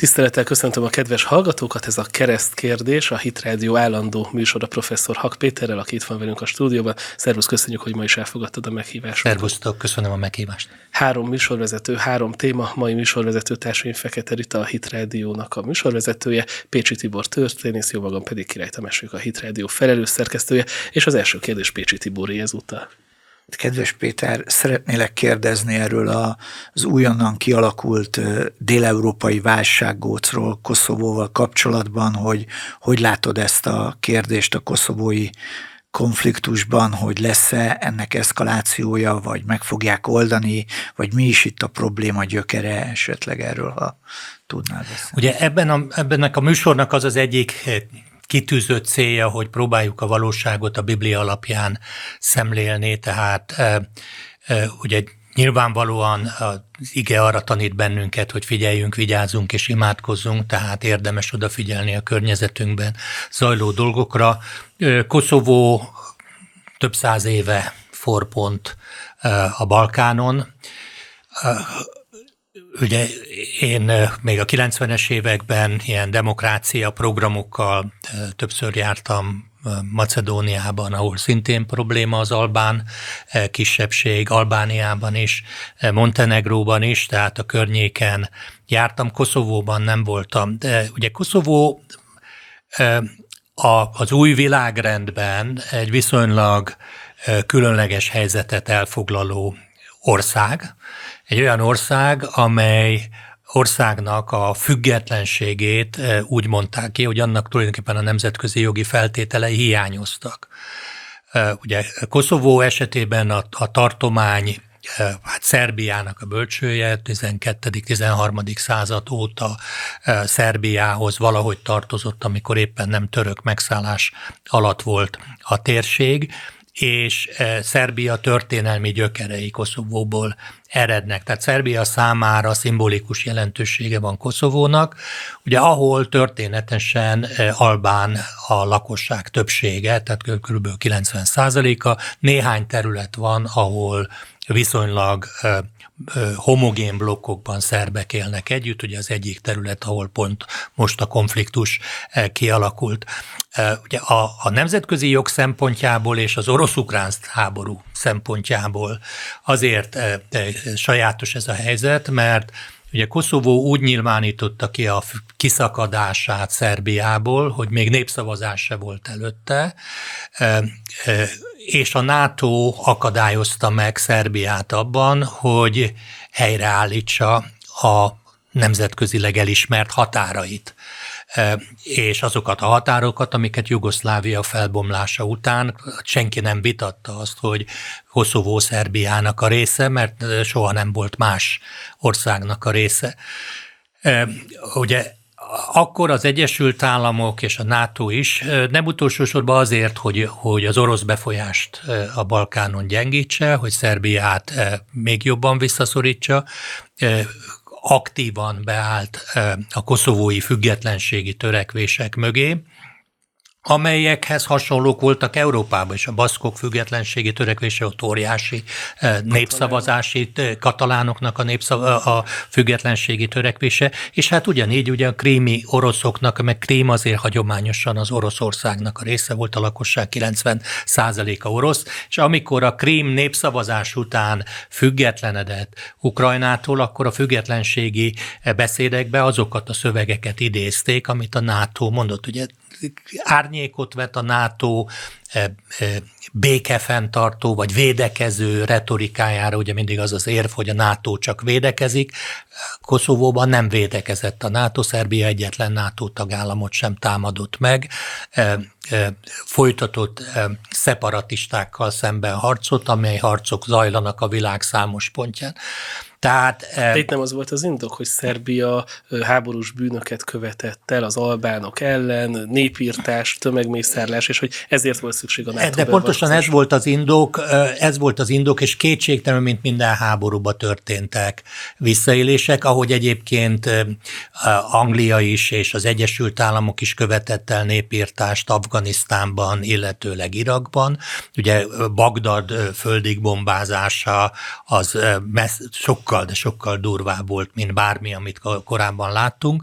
Tisztelettel köszöntöm a kedves hallgatókat, ez a kereszt kérdés, a Hit Radio állandó műsora professzor Hak Péterrel, aki itt van velünk a stúdióban. Szervusz, köszönjük, hogy ma is elfogadtad a meghívást. Szervusztok, köszönöm a meghívást. Három műsorvezető, három téma, mai műsorvezető társaim Fekete Rita, a Hit Radio-nak a műsorvezetője, Pécsi Tibor történész, jó magam pedig Király Tamásők, a Hit Radio felelős szerkesztője, és az első kérdés Pécsi Tiboré ezúttal. Kedves Péter, szeretnélek kérdezni erről az újonnan kialakult déleurópai válsággócról Koszovóval kapcsolatban, hogy hogy látod ezt a kérdést a koszovói konfliktusban, hogy lesz-e ennek eszkalációja, vagy meg fogják oldani, vagy mi is itt a probléma gyökere esetleg erről, ha tudnál beszélni. Ugye ebben a, ebben a műsornak az az egyik kitűzött célja, hogy próbáljuk a valóságot a Biblia alapján szemlélni, tehát ugye Nyilvánvalóan az ige arra tanít bennünket, hogy figyeljünk, vigyázzunk és imádkozzunk, tehát érdemes odafigyelni a környezetünkben zajló dolgokra. Koszovó több száz éve forpont a Balkánon. Ugye én még a 90-es években ilyen demokrácia programokkal többször jártam Macedóniában, ahol szintén probléma az albán kisebbség, Albániában is, Montenegróban is, tehát a környéken jártam, Koszovóban nem voltam. De ugye Koszovó az új világrendben egy viszonylag különleges helyzetet elfoglaló ország, egy olyan ország, amely országnak a függetlenségét eh, úgy mondták ki, hogy annak tulajdonképpen a nemzetközi jogi feltételei hiányoztak. Eh, ugye Koszovó esetében a, a tartomány eh, hát Szerbiának a bölcsője 12.-13. század óta Szerbiához valahogy tartozott, amikor éppen nem török megszállás alatt volt a térség, és Szerbia történelmi gyökerei Koszovóból erednek. Tehát Szerbia számára szimbolikus jelentősége van Koszovónak, ugye ahol történetesen albán a lakosság többsége, tehát kb. 90 a néhány terület van, ahol viszonylag homogén blokkokban szerbek élnek együtt, ugye az egyik terület, ahol pont most a konfliktus kialakult. Ugye a, a nemzetközi jog szempontjából és az orosz-ukrán háború szempontjából azért sajátos ez a helyzet, mert Ugye Koszovó úgy nyilvánította ki a kiszakadását Szerbiából, hogy még népszavazás se volt előtte, és a NATO akadályozta meg Szerbiát abban, hogy helyreállítsa a nemzetközileg elismert határait és azokat a határokat, amiket Jugoszlávia felbomlása után senki nem vitatta azt, hogy Koszovó Szerbiának a része, mert soha nem volt más országnak a része. Ugye akkor az Egyesült Államok és a NATO is nem utolsó sorban azért, hogy, hogy az orosz befolyást a Balkánon gyengítse, hogy Szerbiát még jobban visszaszorítsa, aktívan beállt a koszovói függetlenségi törekvések mögé, amelyekhez hasonlók voltak Európában is. A baszkok függetlenségi törekvése, ott óriási népszavazási, katalánoknak a, népszav, a függetlenségi törekvése, és hát ugyanígy ugye a krími oroszoknak, meg Krím azért hagyományosan az Oroszországnak a része volt, a lakosság 90 a orosz, és amikor a Krím népszavazás után függetlenedett Ukrajnától, akkor a függetlenségi beszédekbe azokat a szövegeket idézték, amit a NATO mondott, ugye árnyékot vet a NATO békefenntartó vagy védekező retorikájára, ugye mindig az az érv, hogy a NATO csak védekezik. Koszovóban nem védekezett a NATO, Szerbia egyetlen NATO tagállamot sem támadott meg, e, folytatott szeparatistákkal szemben harcot, amely harcok zajlanak a világ számos pontján. Tehát, De itt nem az volt az indok, hogy Szerbia háborús bűnöket követett el az albánok ellen, népírtás, tömegmészárlás, és hogy ezért volt szükség a NATO De pontosan ez volt az indok, ez volt az indok, és kétségtelenül, mint minden háborúba történtek visszaélések, ahogy egyébként Anglia is és az Egyesült Államok is követett el népírtást Afganisztánban, illetőleg Irakban. Ugye Bagdad földig bombázása az messz, sokkal, de sokkal durvább volt, mint bármi, amit korábban láttunk.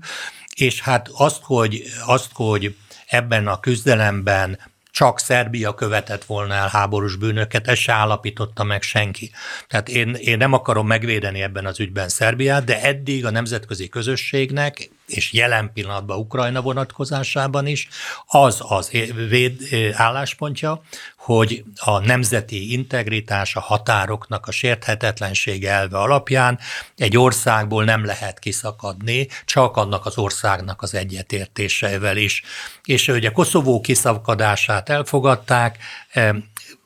És hát azt, hogy, azt, hogy ebben a küzdelemben csak Szerbia követett volna el háborús bűnöket, ezt se állapította meg senki. Tehát én, én nem akarom megvédeni ebben az ügyben Szerbiát, de eddig a nemzetközi közösségnek és jelen pillanatban Ukrajna vonatkozásában is, az az véd, álláspontja, hogy a nemzeti integritás, a határoknak a sérthetetlensége elve alapján egy országból nem lehet kiszakadni, csak annak az országnak az egyetértésevel is. És ugye Koszovó kiszakadását elfogadták,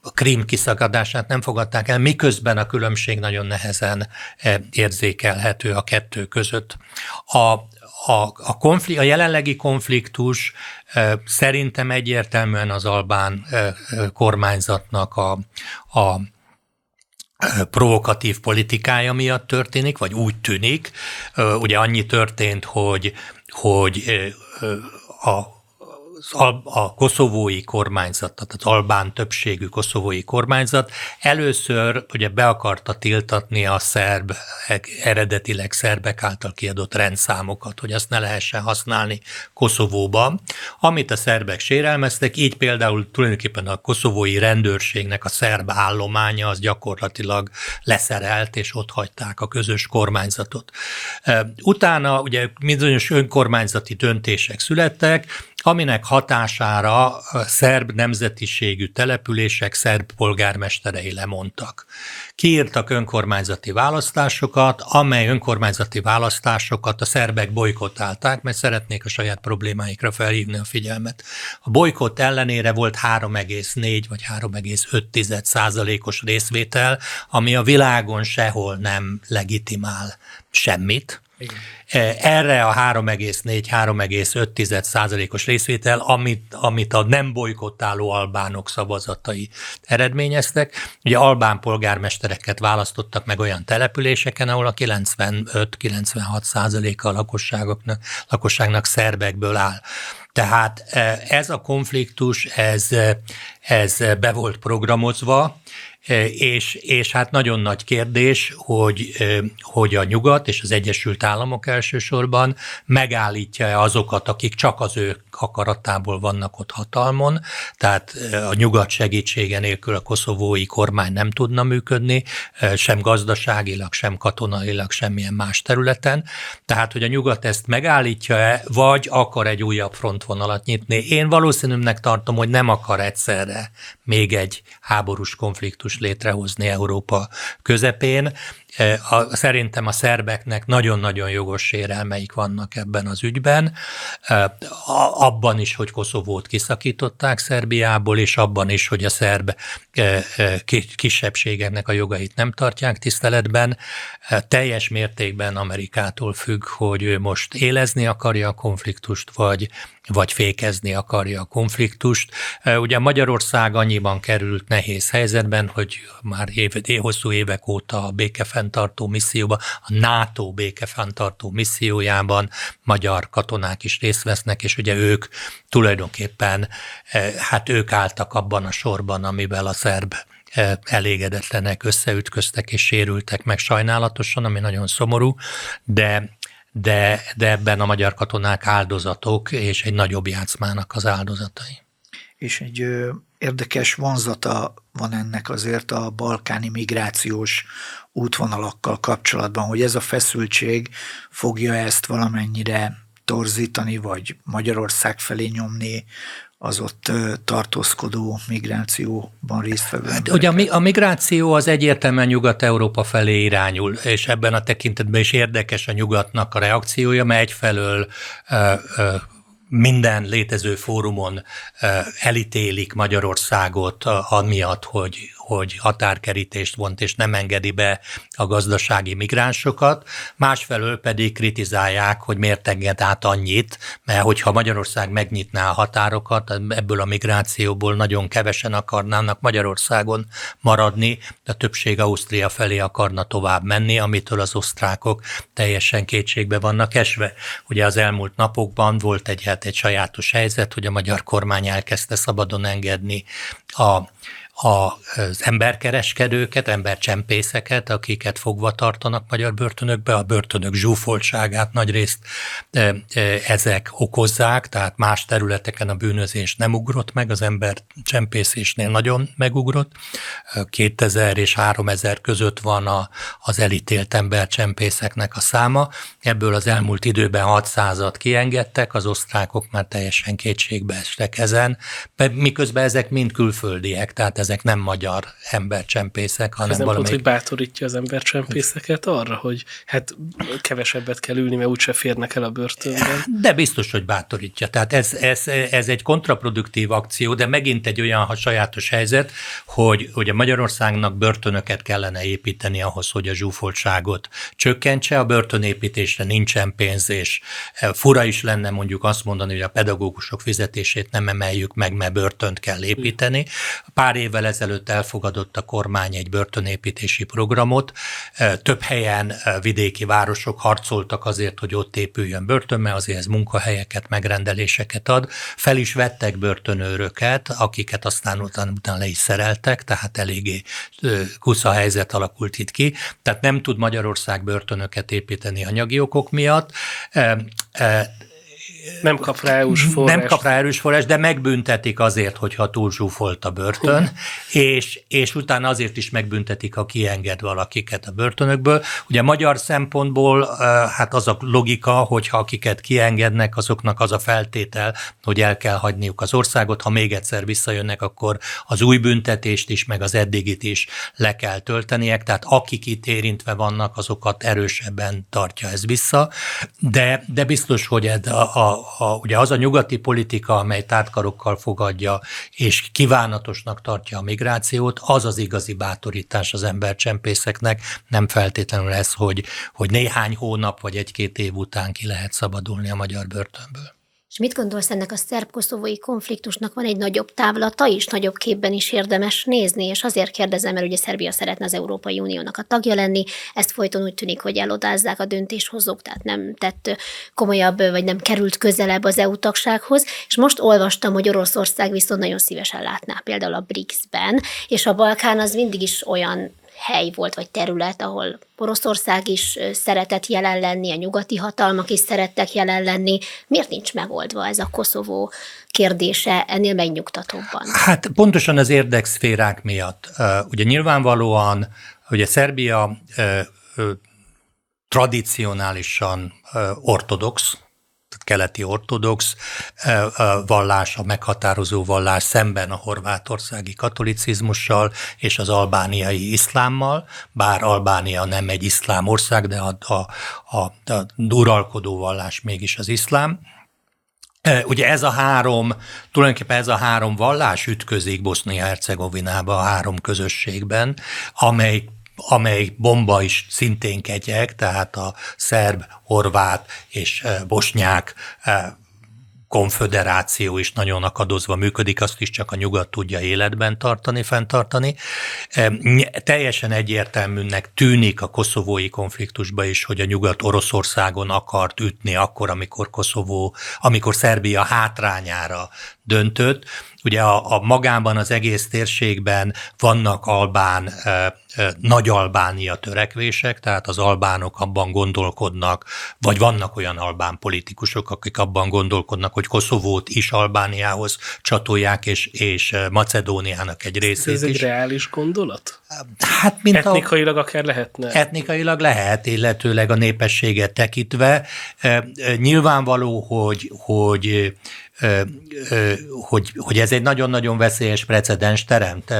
a Krím kiszakadását nem fogadták el, miközben a különbség nagyon nehezen érzékelhető a kettő között. A, a, a, konflik, a jelenlegi konfliktus szerintem egyértelműen az albán kormányzatnak a, a provokatív politikája miatt történik, vagy úgy tűnik. Ugye annyi történt, hogy, hogy a a koszovói kormányzat, tehát az albán többségű koszovói kormányzat először ugye be akarta tiltatni a szerb, eredetileg szerbek által kiadott rendszámokat, hogy azt ne lehessen használni Koszovóban, amit a szerbek sérelmeztek, így például tulajdonképpen a koszovói rendőrségnek a szerb állománya az gyakorlatilag leszerelt, és ott hagyták a közös kormányzatot. Utána ugye bizonyos önkormányzati döntések születtek, aminek hatására szerb nemzetiségű települések szerb polgármesterei lemondtak. Kiírtak önkormányzati választásokat, amely önkormányzati választásokat a szerbek bolykottálták, mert szeretnék a saját problémáikra felhívni a figyelmet. A bolykott ellenére volt 3,4 vagy 3,5 százalékos részvétel, ami a világon sehol nem legitimál semmit. Igen. Erre a 3,4-3,5 százalékos részvétel, amit, amit a nem bolykottáló albánok szavazatai eredményeztek. Ugye albán polgármestereket választottak meg olyan településeken, ahol a 95-96 százaléka a lakosságoknak, lakosságnak szerbekből áll. Tehát ez a konfliktus, ez, ez be volt programozva, és, és hát nagyon nagy kérdés, hogy, hogy a nyugat és az Egyesült Államok elsősorban megállítja-e azokat, akik csak az ő akaratából vannak ott hatalmon, tehát a nyugat segítsége nélkül a koszovói kormány nem tudna működni, sem gazdaságilag, sem katonailag, semmilyen más területen. Tehát, hogy a nyugat ezt megállítja-e, vagy akar egy újabb frontvonalat nyitni. Én valószínűnek tartom, hogy nem akar egyszerre még egy háborús konfliktus létrehozni Európa közepén. E, a, szerintem a szerbeknek nagyon-nagyon jogos sérelmeik vannak ebben az ügyben, e, abban is, hogy Koszovót kiszakították Szerbiából, és abban is, hogy a szerb e, kisebbségeknek a jogait nem tartják tiszteletben. Teljes mértékben Amerikától függ, hogy ő most élezni akarja a konfliktust, vagy vagy fékezni akarja a konfliktust. Ugye Magyarország annyiban került nehéz helyzetben, hogy már év, hosszú évek óta a békefenntartó misszióban, a NATO békefenntartó missziójában magyar katonák is részt vesznek, és ugye ők tulajdonképpen, hát ők álltak abban a sorban, amivel a szerb elégedetlenek összeütköztek és sérültek meg sajnálatosan, ami nagyon szomorú, de de, de ebben a magyar katonák áldozatok, és egy nagyobb játszmának az áldozatai. És egy ö, érdekes vonzata van ennek azért a balkáni migrációs útvonalakkal kapcsolatban, hogy ez a feszültség fogja ezt valamennyire torzítani, vagy Magyarország felé nyomni az ott tartózkodó migrációban résztvevő hát, Ugye a, a migráció az egyértelműen Nyugat-Európa felé irányul, és ebben a tekintetben is érdekes a nyugatnak a reakciója, mert egyfelől ö, ö, minden létező fórumon elítélik Magyarországot amiatt, hogy, hogy határkerítést vont és nem engedi be a gazdasági migránsokat, másfelől pedig kritizálják, hogy miért enged át annyit, mert hogyha Magyarország megnyitná a határokat, ebből a migrációból nagyon kevesen akarnának Magyarországon maradni, de a többség Ausztria felé akarna tovább menni, amitől az osztrákok teljesen kétségbe vannak esve. Ugye az elmúlt napokban volt egy, hát egy sajátos helyzet, hogy a magyar kormány elkezdte szabadon engedni a az emberkereskedőket, embercsempészeket, akiket fogva tartanak magyar börtönökbe, a börtönök zsúfoltságát nagyrészt ezek okozzák, tehát más területeken a bűnözés nem ugrott meg, az embercsempészésnél nagyon megugrott. 2000 és 3000 között van a, az elítélt embercsempészeknek a száma. Ebből az elmúlt időben 600-at kiengedtek, az osztrákok már teljesen kétségbe estek ezen, miközben ezek mind külföldiek, tehát ezek nem magyar embercsempészek, hanem Ez nem valamelyik... pont, hogy bátorítja az embercsempészeket arra, hogy hát kevesebbet kell ülni, mert úgyse férnek el a börtönben. De biztos, hogy bátorítja. Tehát ez, ez, ez egy kontraproduktív akció, de megint egy olyan ha sajátos helyzet, hogy, hogy a Magyarországnak börtönöket kellene építeni ahhoz, hogy a zsúfoltságot csökkentse. A börtönépítésre nincsen pénz, és e, fura is lenne mondjuk azt mondani, hogy a pedagógusok fizetését nem emeljük meg, mert börtönt kell építeni. Pár évvel ezelőtt elfogadott a kormány egy börtönépítési programot. E, több helyen e, vidéki városok harcoltak azért, hogy ott épüljön börtön, mert azért ez munkahelyeket, megrendeléseket ad. Fel is vettek börtönőröket, akiket aztán utána, utána le is szereltek, tehát eléggé kusza helyzet alakult itt ki. Tehát nem tud Magyarország börtönöket építeni anyagi okok miatt nem kap rá erős forrás. Nem kap rá erős forrás, de megbüntetik azért, hogyha túlzsúfolt a börtön, és, és utána azért is megbüntetik, ha kienged valakiket a börtönökből. Ugye magyar szempontból hát az a logika, hogyha akiket kiengednek, azoknak az a feltétel, hogy el kell hagyniuk az országot, ha még egyszer visszajönnek, akkor az új büntetést is, meg az eddigit is le kell tölteniek, tehát akik itt érintve vannak, azokat erősebben tartja ez vissza, de, de biztos, hogy ez a, a a, ugye az a nyugati politika, amely tártkarokkal fogadja és kívánatosnak tartja a migrációt, az az igazi bátorítás az embercsempészeknek, nem feltétlenül ez, hogy, hogy néhány hónap vagy egy-két év után ki lehet szabadulni a magyar börtönből. És mit gondolsz ennek a szerb-koszovói konfliktusnak van egy nagyobb távlata is, nagyobb képben is érdemes nézni, és azért kérdezem, mert ugye Szerbia szeretne az Európai Uniónak a tagja lenni, ezt folyton úgy tűnik, hogy elodázzák a döntéshozók, tehát nem tett komolyabb, vagy nem került közelebb az EU tagsághoz, és most olvastam, hogy Oroszország viszont nagyon szívesen látná például a BRICS-ben, és a Balkán az mindig is olyan hely volt, vagy terület, ahol Oroszország is szeretett jelen lenni, a nyugati hatalmak is szerettek jelen lenni. Miért nincs megoldva ez a Koszovó kérdése ennél megnyugtatóbban? Hát pontosan az érdekszférák miatt. Ugye nyilvánvalóan, ugye Szerbia tradicionálisan ortodox, keleti ortodox vallás, a meghatározó vallás szemben a horvátországi katolicizmussal és az albániai iszlámmal, bár Albánia nem egy iszlám ország, de a, a, a, a uralkodó vallás mégis az iszlám. Ugye ez a három, tulajdonképpen ez a három vallás ütközik Bosznia-Hercegovinába a három közösségben, amely amely bomba is szintén kegyek, tehát a szerb, horvát és eh, bosnyák eh, konföderáció is nagyon akadozva működik, azt is csak a nyugat tudja életben tartani, fenntartani. Teljesen egyértelműnek tűnik a koszovói konfliktusban is, hogy a nyugat Oroszországon akart ütni akkor, amikor Koszovó, amikor Szerbia hátrányára döntött. Ugye a, a magában az egész térségben vannak albán, e, e, nagy Albánia törekvések, tehát az albánok abban gondolkodnak, vagy vannak olyan albán politikusok, akik abban gondolkodnak, hogy Koszovót is Albániához csatolják, és, és Macedóniának egy részét Ez egy is. reális gondolat? Hát, mint Etnikailag a, akár lehetne? Etnikailag lehet, illetőleg a népességet tekintve. Nyilvánvaló, hogy, hogy hogy, hogy ez egy nagyon-nagyon veszélyes precedens teremt,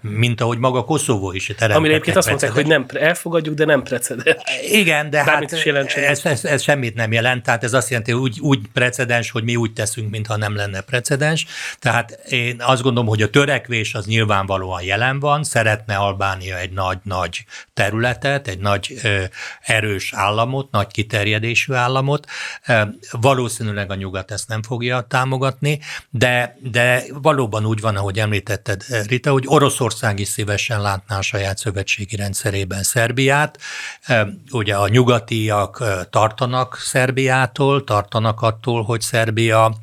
mint ahogy maga Koszovó is teremt. Amire egyébként azt mondták, hogy nem elfogadjuk, de nem precedens. Igen, de Bármit hát ez, ez, ez, semmit nem jelent, tehát ez azt jelenti, hogy úgy, úgy precedens, hogy mi úgy teszünk, mintha nem lenne precedens. Tehát én azt gondolom, hogy a törekvés az nyilvánvalóan jelen van, szeretne Albánia egy nagy-nagy területet, egy nagy erős államot, nagy kiterjedésű államot. Valószínűleg a nyugat ezt nem fogja támogatni, de, de valóban úgy van, ahogy említetted, Rita, hogy Oroszország is szívesen látná a saját szövetségi rendszerében Szerbiát. Ugye a nyugatiak tartanak Szerbiától, tartanak attól, hogy Szerbia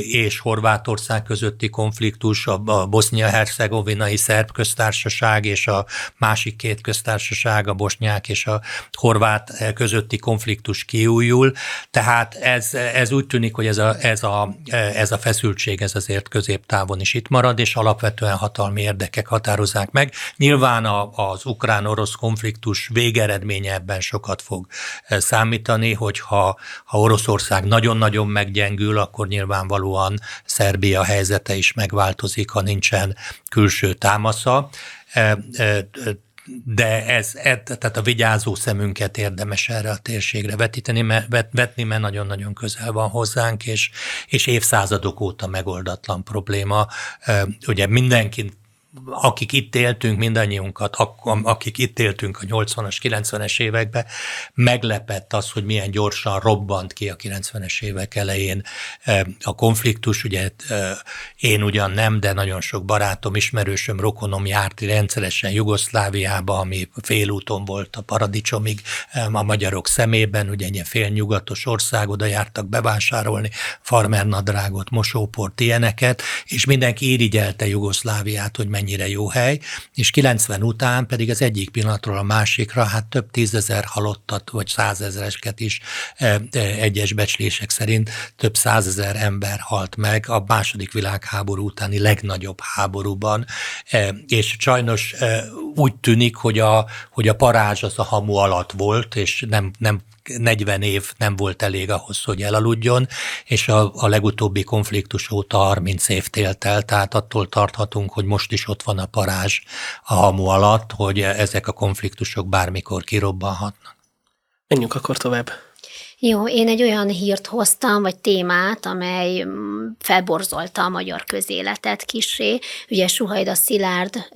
és Horvátország közötti konfliktus, a bosznia-hercegovinai szerb köztársaság és a másik két köztársaság, a bosnyák és a horvát közötti konfliktus kiújul. Tehát ez, ez úgy tűnik, hogy ez a, ez, a, ez a feszültség ez azért középtávon is itt marad, és alapvetően hatalmi érdekek határozzák meg. Nyilván a, az ukrán-orosz konfliktus végeredménye ebben sokat fog számítani, hogyha ha Oroszország nagyon-nagyon meggyengül, akkor nyilvánvalóan Szerbia helyzete is megváltozik, ha nincsen külső támasza de ez, tehát a vigyázó szemünket érdemes erre a térségre vetíteni, mert, vetni, mert nagyon-nagyon közel van hozzánk, és, és évszázadok óta megoldatlan probléma. Ugye mindenki akik itt éltünk, mindannyiunkat, akik itt éltünk a 80-as, 90-es években, meglepett az, hogy milyen gyorsan robbant ki a 90-es évek elején e, a konfliktus. Ugye e, én ugyan nem, de nagyon sok barátom, ismerősöm, rokonom járt rendszeresen Jugoszláviába, ami félúton volt a paradicsomig e, a magyarok szemében, ugye egy félnyugatos ország, oda jártak bevásárolni farmernadrágot, mosóport, ilyeneket, és mindenki irigyelte Jugoszláviát, hogy mennyire jó hely, és 90 után pedig az egyik pillanatról a másikra, hát több tízezer halottat, vagy százezresket is e, e, egyes becslések szerint több százezer ember halt meg a második világháború utáni legnagyobb háborúban, e, és sajnos úgy tűnik, hogy a, hogy a parázs az a hamu alatt volt, és nem, nem 40 év nem volt elég ahhoz, hogy elaludjon, és a, a legutóbbi konfliktus óta 30 év télt el, tehát attól tarthatunk, hogy most is ott van a parázs a hamu alatt, hogy ezek a konfliktusok bármikor kirobbanhatnak. Menjünk akkor tovább. Jó, én egy olyan hírt hoztam, vagy témát, amely mm, felborzolta a magyar közéletet kisé. Ugye Suhajda Szilárd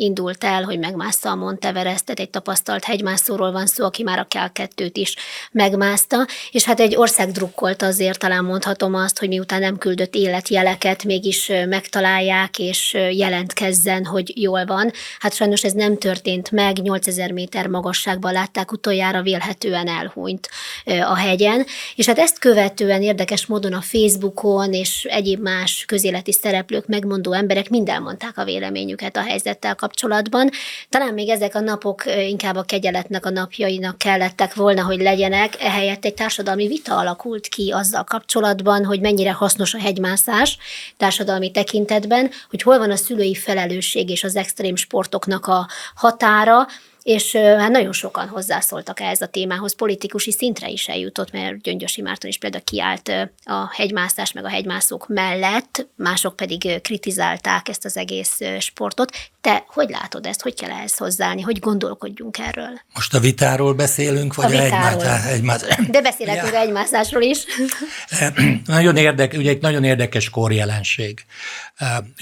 indult el, hogy megmászta a Monteverestet, egy tapasztalt hegymászóról van szó, aki már a kell kettőt is megmászta, és hát egy ország drukkolt azért, talán mondhatom azt, hogy miután nem küldött életjeleket, mégis megtalálják, és jelentkezzen, hogy jól van. Hát sajnos ez nem történt meg, 8000 méter magasságban látták utoljára, vélhetően elhunyt a hegyen, és hát ezt követően érdekes módon a Facebookon és egyéb más közéleti szereplők, megmondó emberek mind elmondták a véleményüket a helyzettel kapcsolatban, kapcsolatban. Talán még ezek a napok inkább a kegyeletnek a napjainak kellettek volna, hogy legyenek, ehelyett egy társadalmi vita alakult ki azzal kapcsolatban, hogy mennyire hasznos a hegymászás társadalmi tekintetben, hogy hol van a szülői felelősség és az extrém sportoknak a határa, és hát nagyon sokan hozzászóltak ehhez a témához, politikusi szintre is eljutott, mert Gyöngyösi Márton is például kiállt a hegymászás meg a hegymászók mellett, mások pedig kritizálták ezt az egész sportot. Te hogy látod ezt, hogy kell ehhez hozzáállni, hogy gondolkodjunk erről? Most a vitáról beszélünk, vagy a vitáról. Egymás, De beszélhetünk ja. egymászásról is. nagyon, érdek, ugye egy nagyon érdekes korjelenség.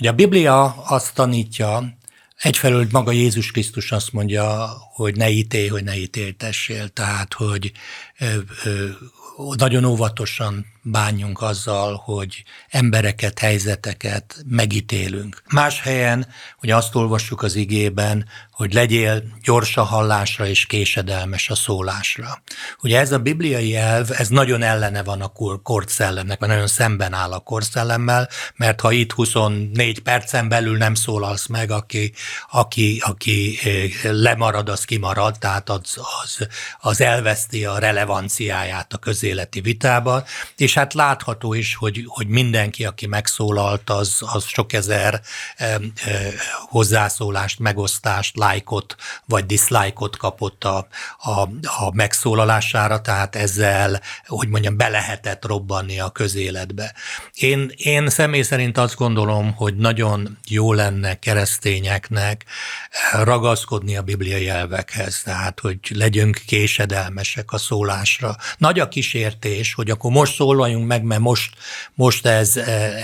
Ugye a Biblia azt tanítja, Egyfelől maga Jézus Krisztus azt mondja, hogy ne ítélj, hogy ne ítéltessél, tehát hogy ö, ö, nagyon óvatosan bánjunk azzal, hogy embereket, helyzeteket megítélünk. Más helyen, hogy azt olvassuk az igében, hogy legyél gyors a hallásra és késedelmes a szólásra. Ugye ez a bibliai elv, ez nagyon ellene van a korszellemnek, mert nagyon szemben áll a korszellemmel, mert ha itt 24 percen belül nem szólalsz meg, aki, aki, aki eh, lemarad, az kimarad, tehát az, az, az elveszti a relevanciáját a közéleti vitában, és hát látható is, hogy, hogy mindenki, aki megszólalt, az, az sok ezer e, e, hozzászólást, megosztást, lájkot vagy diszlájkot kapott a, a, a megszólalására, tehát ezzel, hogy mondjam, be lehetett robbanni a közéletbe. Én, én személy szerint azt gondolom, hogy nagyon jó lenne keresztényeknek ragaszkodni a bibliai elvekhez, tehát hogy legyünk késedelmesek a szólásra. Nagy a kísértés, hogy akkor most szólaljunk meg, mert most, most ez,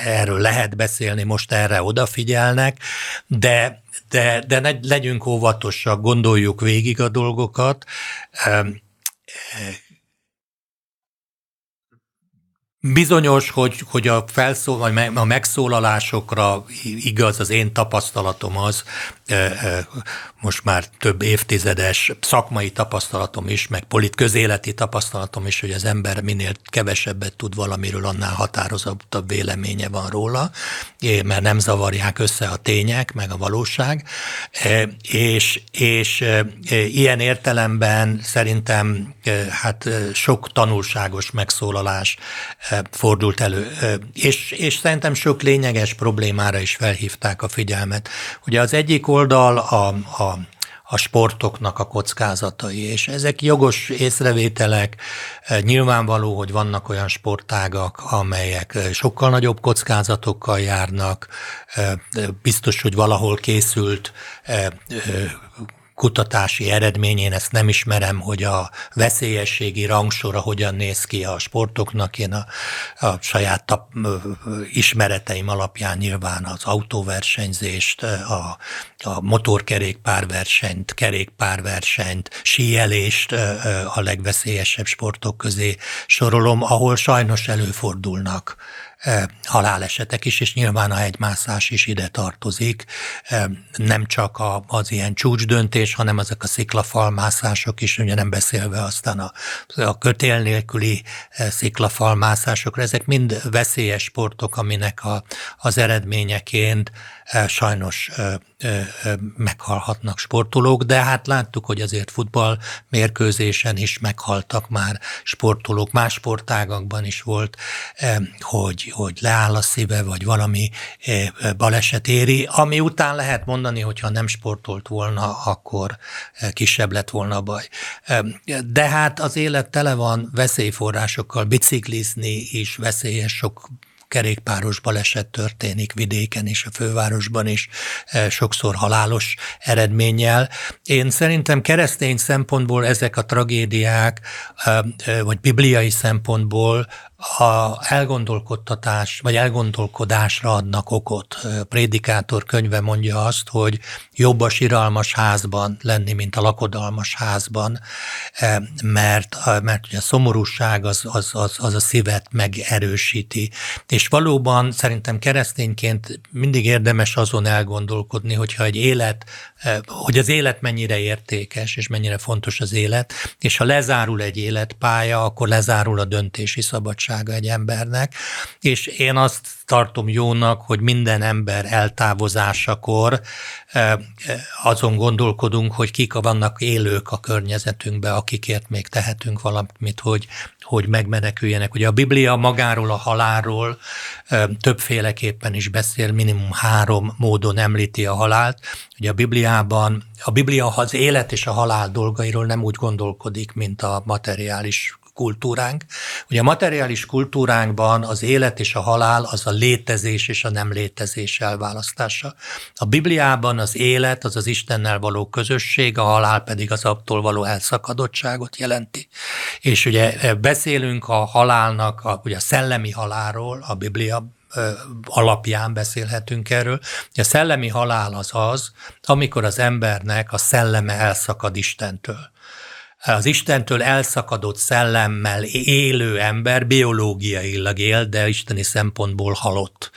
erről lehet beszélni, most erre odafigyelnek, de de, de ne, legyünk óvatosak, gondoljuk végig a dolgokat. Bizonyos, hogy, hogy a, felszól, a megszólalásokra igaz, az én tapasztalatom az, most már több évtizedes szakmai tapasztalatom is, meg polit közéleti tapasztalatom is, hogy az ember minél kevesebbet tud valamiről, annál határozottabb véleménye van róla, mert nem zavarják össze a tények, meg a valóság, és, és ilyen értelemben szerintem hát sok tanulságos megszólalás fordult elő, és, és szerintem sok lényeges problémára is felhívták a figyelmet. Ugye az egyik oldal a, a a sportoknak a kockázatai, és ezek jogos észrevételek. Nyilvánvaló, hogy vannak olyan sportágak, amelyek sokkal nagyobb kockázatokkal járnak, biztos, hogy valahol készült kutatási eredményén ezt nem ismerem, hogy a veszélyességi rangsora hogyan néz ki a sportoknak. Én a, a saját tap, ismereteim alapján nyilván az autóversenyzést, a, a motorkerékpárversenyt, kerékpárversenyt, síelést a legveszélyesebb sportok közé sorolom, ahol sajnos előfordulnak halálesetek is, és nyilván a hegymászás is ide tartozik. Nem csak az ilyen csúcsdöntés, hanem ezek a sziklafalmászások is, ugye nem beszélve aztán a, a kötél nélküli sziklafalmászásokra, ezek mind veszélyes sportok, aminek a, az eredményeként sajnos meghalhatnak sportolók, de hát láttuk, hogy azért futball mérkőzésen is meghaltak már sportolók, más sportágakban is volt, hogy, hogy leáll a szíve, vagy valami baleset éri, ami után lehet mondani, hogyha nem sportolt volna, akkor kisebb lett volna a baj. De hát az élet tele van veszélyforrásokkal, biciklizni is veszélyes, sok kerékpáros baleset történik vidéken és a fővárosban is, e, sokszor halálos eredménnyel. Én szerintem keresztény szempontból ezek a tragédiák, vagy bibliai szempontból a elgondolkodtatás, vagy elgondolkodásra adnak okot. Prédikátor könyve mondja azt, hogy jobb a siralmas házban lenni, mint a lakodalmas házban, mert, mert ugye a szomorúság az, az, az, az a szívet megerősíti. És valóban szerintem keresztényként mindig érdemes azon elgondolkodni, hogyha egy élet, hogy az élet mennyire értékes, és mennyire fontos az élet, és ha lezárul egy életpálya, akkor lezárul a döntési szabadság szabadsága egy embernek, és én azt tartom jónak, hogy minden ember eltávozásakor azon gondolkodunk, hogy kik vannak élők a környezetünkben, akikért még tehetünk valamit, hogy, hogy megmeneküljenek. Ugye a Biblia magáról, a halálról többféleképpen is beszél, minimum három módon említi a halált. Ugye a Bibliában, a Biblia az élet és a halál dolgairól nem úgy gondolkodik, mint a materiális kultúránk. Ugye a materiális kultúránkban az élet és a halál az a létezés és a nem létezés elválasztása. A Bibliában az élet az az Istennel való közösség, a halál pedig az abtól való elszakadottságot jelenti. És ugye e, beszélünk a halálnak, a, ugye a szellemi halálról, a Biblia alapján beszélhetünk erről. A szellemi halál az az, amikor az embernek a szelleme elszakad Istentől az Istentől elszakadott szellemmel élő ember biológiailag él, de isteni szempontból halott.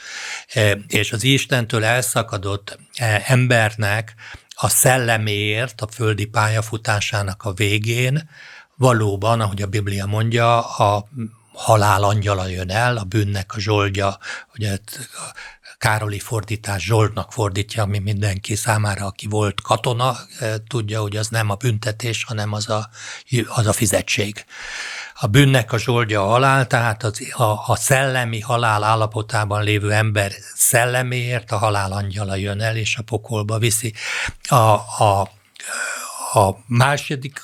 E, és az Istentől elszakadott e, embernek a szelleméért, a földi pályafutásának a végén valóban, ahogy a Biblia mondja, a halál angyala jön el, a bűnnek a zsoldja, ugye Károli fordítás Zsoltnak fordítja, ami mindenki számára, aki volt katona, eh, tudja, hogy az nem a büntetés, hanem az a, az a fizetség. A bűnnek a zsoldja a halál, tehát az, a, a szellemi halál állapotában lévő ember szelleméért a halál angyala jön el, és a pokolba viszi. A, a, a második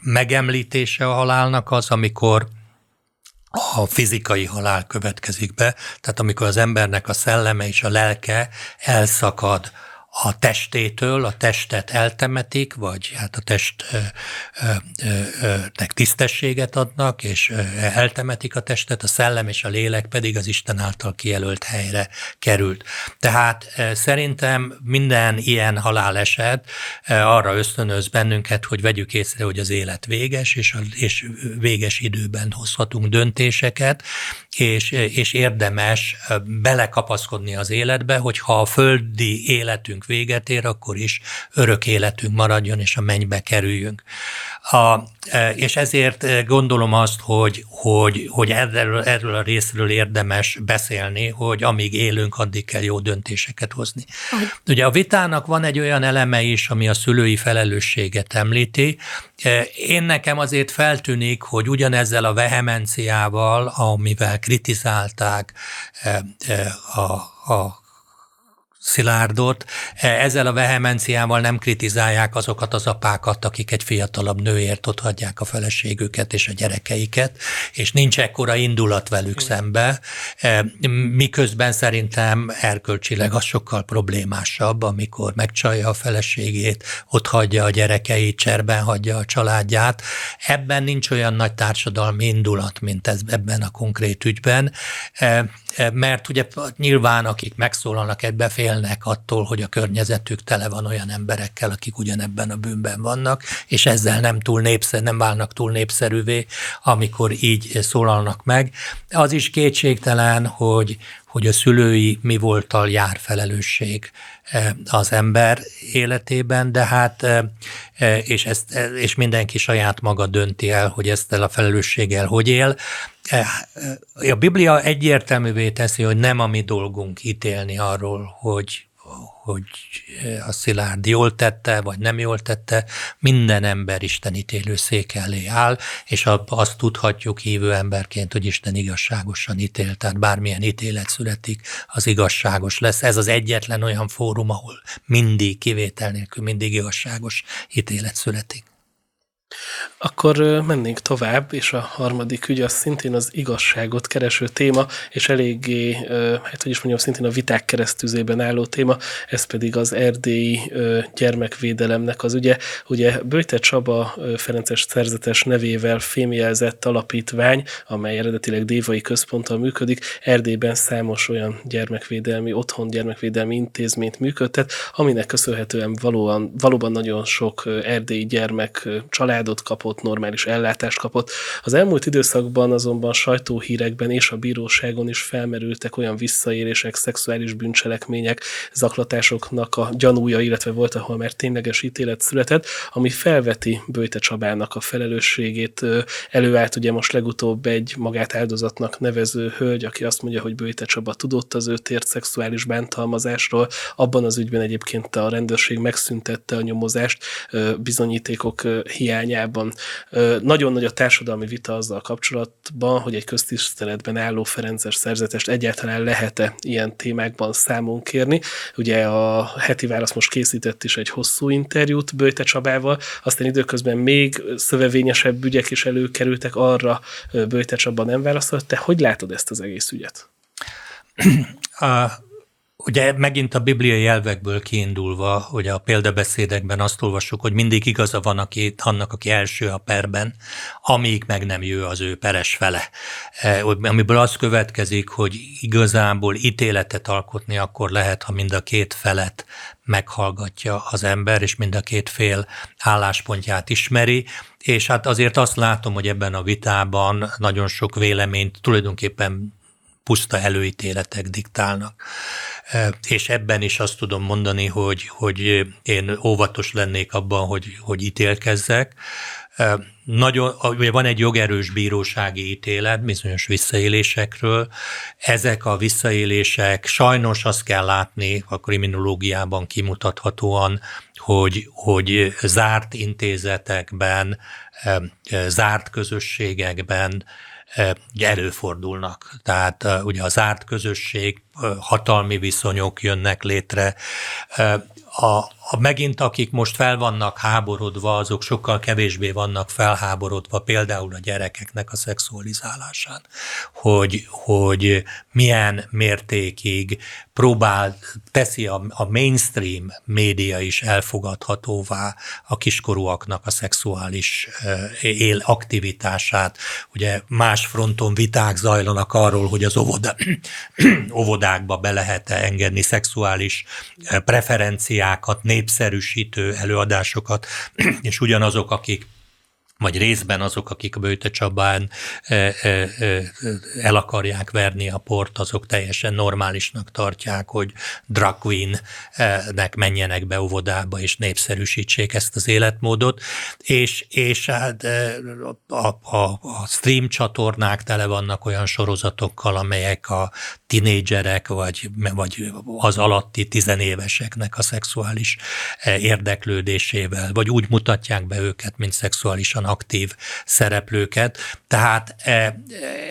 megemlítése a halálnak az, amikor a fizikai halál következik be, tehát amikor az embernek a szelleme és a lelke elszakad a testétől, a testet eltemetik, vagy hát a testnek tisztességet adnak, és eltemetik a testet, a szellem és a lélek pedig az Isten által kijelölt helyre került. Tehát szerintem minden ilyen haláleset arra ösztönöz bennünket, hogy vegyük észre, hogy az élet véges, és, a, és véges időben hozhatunk döntéseket, és, és érdemes belekapaszkodni az életbe, hogyha a földi életünk véget ér, akkor is örök életünk maradjon, és a mennybe kerüljünk. A, és ezért gondolom azt, hogy, hogy, hogy erről, erről a részről érdemes beszélni, hogy amíg élünk, addig kell jó döntéseket hozni. Aj. Ugye a vitának van egy olyan eleme is, ami a szülői felelősséget említi. Én nekem azért feltűnik, hogy ugyanezzel a vehemenciával, amivel kritizálták a, a Szilárdot. E, ezzel a vehemenciával nem kritizálják azokat az apákat, akik egy fiatalabb nőért ott hagyják a feleségüket és a gyerekeiket, és nincs ekkora indulat velük szembe, e, miközben szerintem erkölcsileg az sokkal problémásabb, amikor megcsalja a feleségét, ott hagyja a gyerekeit, cserben hagyja a családját. Ebben nincs olyan nagy társadalmi indulat, mint ez ebben a konkrét ügyben, e, mert ugye nyilván akik megszólalnak ebbe félnek attól, hogy a környezetük tele van olyan emberekkel, akik ugyanebben a bűnben vannak, és ezzel nem túl népszer, nem válnak túl népszerűvé, amikor így szólalnak meg. Az is kétségtelen, hogy, hogy a szülői mi voltal jár felelősség az ember életében, de hát, és, ezt, és mindenki saját maga dönti el, hogy ezt a felelősséggel hogy él. A Biblia egyértelművé teszi, hogy nem a mi dolgunk ítélni arról, hogy hogy a Szilárd jól tette, vagy nem jól tette, minden ember Isten ítélő szék elé áll, és azt tudhatjuk hívő emberként, hogy Isten igazságosan ítél, tehát bármilyen ítélet születik, az igazságos lesz. Ez az egyetlen olyan fórum, ahol mindig, kivétel nélkül mindig igazságos ítélet születik. Akkor mennénk tovább, és a harmadik ügy az szintén az igazságot kereső téma, és eléggé, hát hogy is mondjam, szintén a viták keresztüzében álló téma, ez pedig az erdélyi gyermekvédelemnek az ügye. Ugye Böjte Csaba Ferences szerzetes nevével fémjelzett alapítvány, amely eredetileg Dévai Központtal működik, Erdélyben számos olyan gyermekvédelmi, otthon gyermekvédelmi intézményt működtet, aminek köszönhetően valóan, valóban nagyon sok erdélyi gyermek család családot kapott, normális ellátást kapott. Az elmúlt időszakban azonban sajtóhírekben és a bíróságon is felmerültek olyan visszaélések, szexuális bűncselekmények, zaklatásoknak a gyanúja, illetve volt, ahol már tényleges ítélet született, ami felveti Böjte Csabának a felelősségét. Előállt ugye most legutóbb egy magát áldozatnak nevező hölgy, aki azt mondja, hogy Böjte Csaba tudott az ő tért szexuális bántalmazásról. Abban az ügyben egyébként a rendőrség megszüntette a nyomozást bizonyítékok hiány hiányában. Nagyon nagy a társadalmi vita azzal kapcsolatban, hogy egy köztiszteletben álló Ferences szerzetest egyáltalán lehet-e ilyen témákban számon kérni. Ugye a heti válasz most készített is egy hosszú interjút Böjte Csabával, aztán időközben még szövevényesebb ügyek is előkerültek, arra Böjte Csaba nem válaszolt. Te hogy látod ezt az egész ügyet? Ugye megint a bibliai elvekből kiindulva, hogy a példabeszédekben azt olvassuk, hogy mindig igaza van aki, annak, aki első a perben, amíg meg nem jő az ő peres fele. E, amiből az következik, hogy igazából ítéletet alkotni akkor lehet, ha mind a két felet meghallgatja az ember, és mind a két fél álláspontját ismeri, és hát azért azt látom, hogy ebben a vitában nagyon sok véleményt tulajdonképpen puszta előítéletek diktálnak. És ebben is azt tudom mondani, hogy, hogy én óvatos lennék abban, hogy, hogy ítélkezzek. Nagyon, ugye van egy jogerős bírósági ítélet bizonyos visszaélésekről. Ezek a visszaélések sajnos azt kell látni a kriminológiában kimutathatóan, hogy, hogy zárt intézetekben, zárt közösségekben előfordulnak. Tehát ugye az zárt közösség, hatalmi viszonyok jönnek létre. A, a megint akik most fel vannak háborodva, azok sokkal kevésbé vannak felháborodva például a gyerekeknek a szexualizálásán, hogy, hogy milyen mértékig próbál, teszi a, a mainstream média is elfogadhatóvá a kiskorúaknak a szexuális él aktivitását. Ugye más fronton viták zajlanak arról, hogy az óvoda, óvodákba be lehet engedni szexuális preferenciákat, népszerűsítő előadásokat, és ugyanazok, akik vagy részben azok, akik Bőte Csabán e, e, e, el akarják verni a port, azok teljesen normálisnak tartják, hogy drag queen-nek menjenek be óvodába és népszerűsítsék ezt az életmódot, és, és hát a, a, a stream csatornák tele vannak olyan sorozatokkal, amelyek a tinédzserek, vagy, vagy az alatti tizenéveseknek a szexuális érdeklődésével, vagy úgy mutatják be őket, mint szexuálisan aktív szereplőket. Tehát e,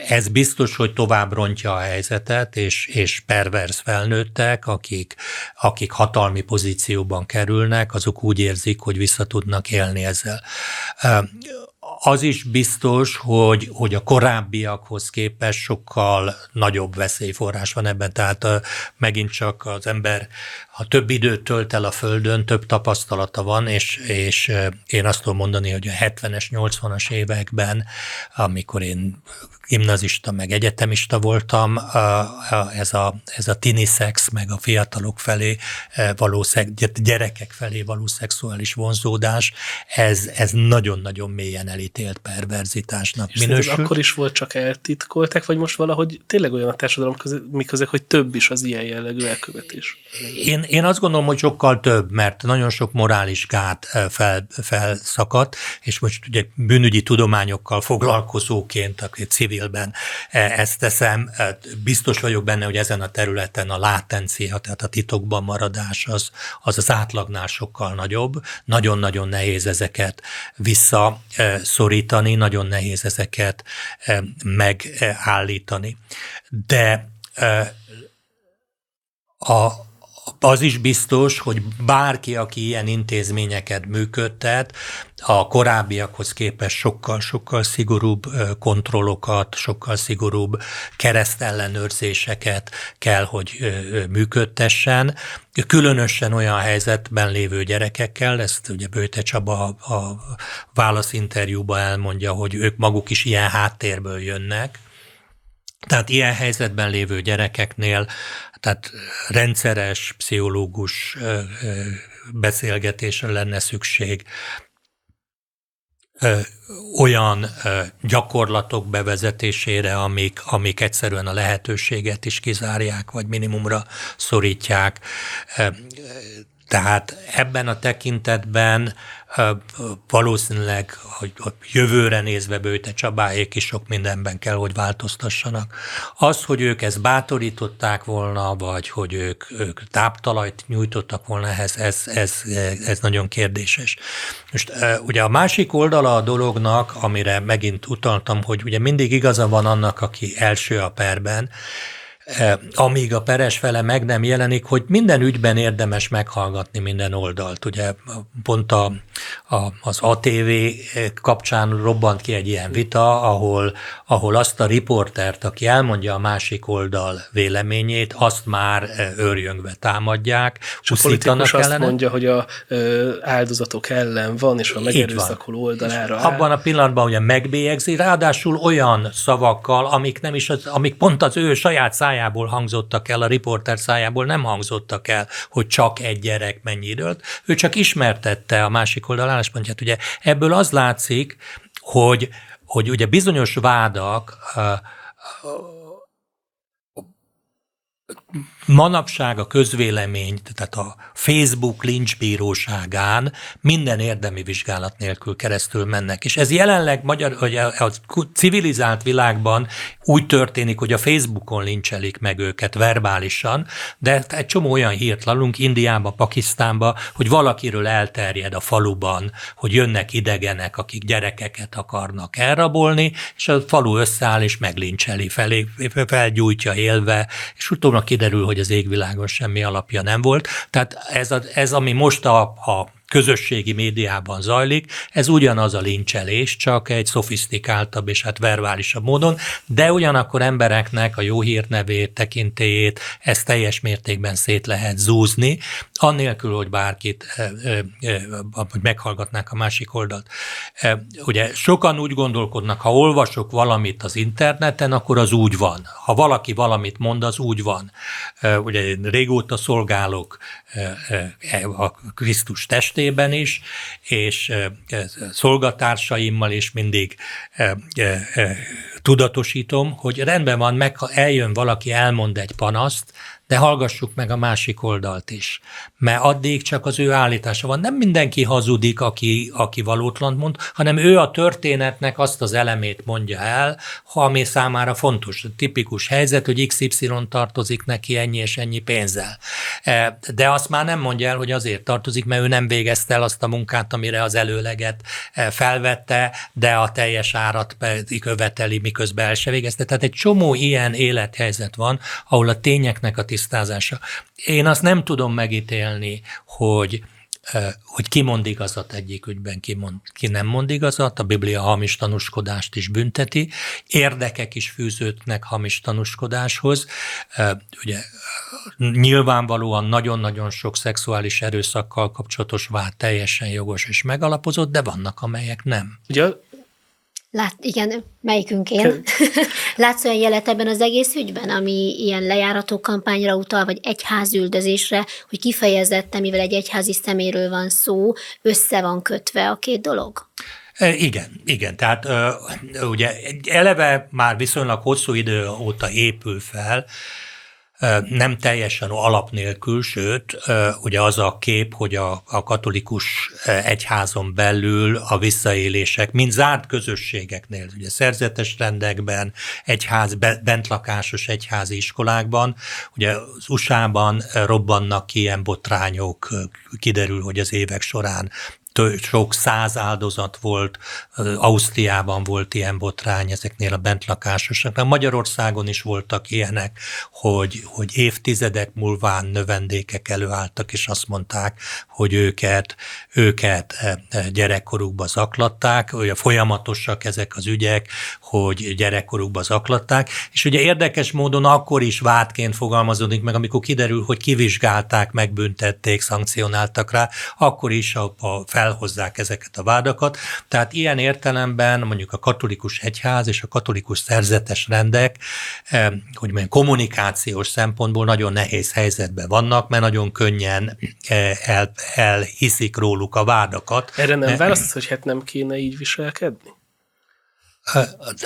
ez biztos, hogy tovább rontja a helyzetet, és, és pervers felnőttek, akik, akik hatalmi pozícióban kerülnek, azok úgy érzik, hogy vissza tudnak élni ezzel az is biztos, hogy, hogy a korábbiakhoz képest sokkal nagyobb veszélyforrás van ebben, tehát megint csak az ember, ha több időt tölt el a Földön, több tapasztalata van, és, és én azt tudom mondani, hogy a 70-es, 80-as években, amikor én gimnazista, meg egyetemista voltam, ez a, ez a tini szex, meg a fiatalok felé való, gyerekek felé való szexuális vonzódás, ez, ez nagyon-nagyon mélyen elítélt perverzitásnak És minősül. akkor is volt csak eltitkolták, vagy most valahogy tényleg olyan a társadalom között, hogy több is az ilyen jellegű elkövetés? Én, én azt gondolom, hogy sokkal több, mert nagyon sok morális gát fel, felszakadt, és most ugye bűnügyi tudományokkal foglalkozóként, aki civil civilben e, ezt teszem. E, biztos vagyok benne, hogy ezen a területen a látencia, tehát a titokban maradás az az, az átlagnál sokkal nagyobb. Nagyon-nagyon nehéz ezeket visszaszorítani, nagyon nehéz ezeket e, megállítani. De a, az is biztos, hogy bárki, aki ilyen intézményeket működtet, a korábbiakhoz képest sokkal-sokkal szigorúbb kontrollokat, sokkal szigorúbb keresztellenőrzéseket kell, hogy működtessen. Különösen olyan helyzetben lévő gyerekekkel, ezt ugye Bőte Csaba a válaszinterjúban elmondja, hogy ők maguk is ilyen háttérből jönnek, tehát ilyen helyzetben lévő gyerekeknél, tehát rendszeres pszichológus beszélgetésre lenne szükség, olyan gyakorlatok bevezetésére, amik, amik egyszerűen a lehetőséget is kizárják, vagy minimumra szorítják. Tehát ebben a tekintetben valószínűleg, hogy jövőre nézve Bőte Csabáék is sok mindenben kell, hogy változtassanak. Az, hogy ők ezt bátorították volna, vagy hogy ők, ők táptalajt nyújtottak volna ehhez, ez, ez, ez nagyon kérdéses. Most ugye a másik oldala a dolognak, amire megint utaltam, hogy ugye mindig igaza van annak, aki első a perben, amíg a peres fele meg nem jelenik, hogy minden ügyben érdemes meghallgatni minden oldalt. Ugye pont a, a, az ATV kapcsán robbant ki egy ilyen vita, ahol, ahol azt a riportert, aki elmondja a másik oldal véleményét, azt már eh, őrjöngve támadják. És a politikus azt ellene. mondja, hogy a ö, áldozatok ellen van, és a megerőszakoló oldalára áll. Abban a pillanatban ugye megbélyegzi, ráadásul olyan szavakkal, amik nem is az, amik pont az ő saját száj szájából hangzottak el, a riporter szájából nem hangzottak el, hogy csak egy gyerek mennyi időt. Ő csak ismertette a másik oldal álláspontját. Ugye ebből az látszik, hogy, hogy ugye bizonyos vádak manapság a közvélemény, tehát a Facebook lincsbíróságán minden érdemi vizsgálat nélkül keresztül mennek. És ez jelenleg magyar, hogy a civilizált világban úgy történik, hogy a Facebookon lincselik meg őket verbálisan, de egy csomó olyan hírt hallunk Indiába, Pakisztánba, hogy valakiről elterjed a faluban, hogy jönnek idegenek, akik gyerekeket akarnak elrabolni, és a falu összeáll és meglincselé felé, felgyújtja élve, és utána reformnak kiderül, hogy az égvilágon semmi alapja nem volt. Tehát ez, a, ez ami most a, a közösségi médiában zajlik, ez ugyanaz a lincselés, csak egy szofisztikáltabb és hát verbálisabb módon, de ugyanakkor embereknek a jó hírnevét, tekintélyét, ezt teljes mértékben szét lehet zúzni, annélkül, hogy bárkit, hogy meghallgatnák a másik oldalt. Ugye sokan úgy gondolkodnak, ha olvasok valamit az interneten, akkor az úgy van. Ha valaki valamit mond, az úgy van. Ugye én régóta szolgálok a Krisztus testében is, és szolgatársaimmal is mindig tudatosítom, hogy rendben van, meg ha eljön valaki, elmond egy panaszt, de hallgassuk meg a másik oldalt is. Mert addig csak az ő állítása van. Nem mindenki hazudik, aki, aki valótlan mond, hanem ő a történetnek azt az elemét mondja el, ha ami számára fontos. A tipikus helyzet, hogy XY tartozik neki ennyi és ennyi pénzzel. E, de azt már nem mondja el, hogy azért tartozik, mert ő nem végezte el azt a munkát, amire az előleget e, felvette, de a teljes árat követeli, miközben el se végezte. Tehát egy csomó ilyen élethelyzet van, ahol a tényeknek a tisztázása. Én azt nem tudom megítélni, hogy hogy ki mond igazat egyik ügyben, ki, mond, ki nem mond igazat, a Biblia hamis tanúskodást is bünteti, érdekek is fűződnek hamis tanúskodáshoz. Ugye nyilvánvalóan nagyon-nagyon sok szexuális erőszakkal kapcsolatos vád teljesen jogos és megalapozott, de vannak, amelyek nem. Ugye Lát, igen, melyikünk én? Látsz olyan jelet ebben az egész ügyben, ami ilyen lejárató kampányra utal, vagy egyházüldözésre, hogy kifejezetten, mivel egy egyházi szeméről van szó, össze van kötve a két dolog? E, igen, igen. Tehát ugye eleve már viszonylag hosszú idő óta épül fel, nem teljesen alap nélkül, sőt, ugye az a kép, hogy a, a katolikus egyházon belül a visszaélések, mint zárt közösségeknél, ugye szerzetes rendekben, egyház, bentlakásos egyházi iskolákban, ugye az USA-ban robbannak ki ilyen botrányok, kiderül, hogy az évek során sok száz áldozat volt, Ausztriában volt ilyen botrány ezeknél a bentlakásosoknak. Magyarországon is voltak ilyenek, hogy, hogy évtizedek múlván növendékek előálltak, és azt mondták, hogy őket, őket e, e, gyerekkorukba zaklatták, ugye folyamatosak ezek az ügyek, hogy gyerekkorukba zaklatták, és ugye érdekes módon akkor is vádként fogalmazódik meg, amikor kiderül, hogy kivizsgálták, megbüntették, szankcionáltak rá, akkor is a, a fel felhozzák ezeket a vádakat. Tehát ilyen értelemben mondjuk a katolikus egyház és a katolikus szerzetes rendek, eh, hogy mondjam, kommunikációs szempontból nagyon nehéz helyzetben vannak, mert nagyon könnyen eh, el, elhiszik róluk a vádakat. Erre nem választ, hogy hát nem kéne így viselkedni?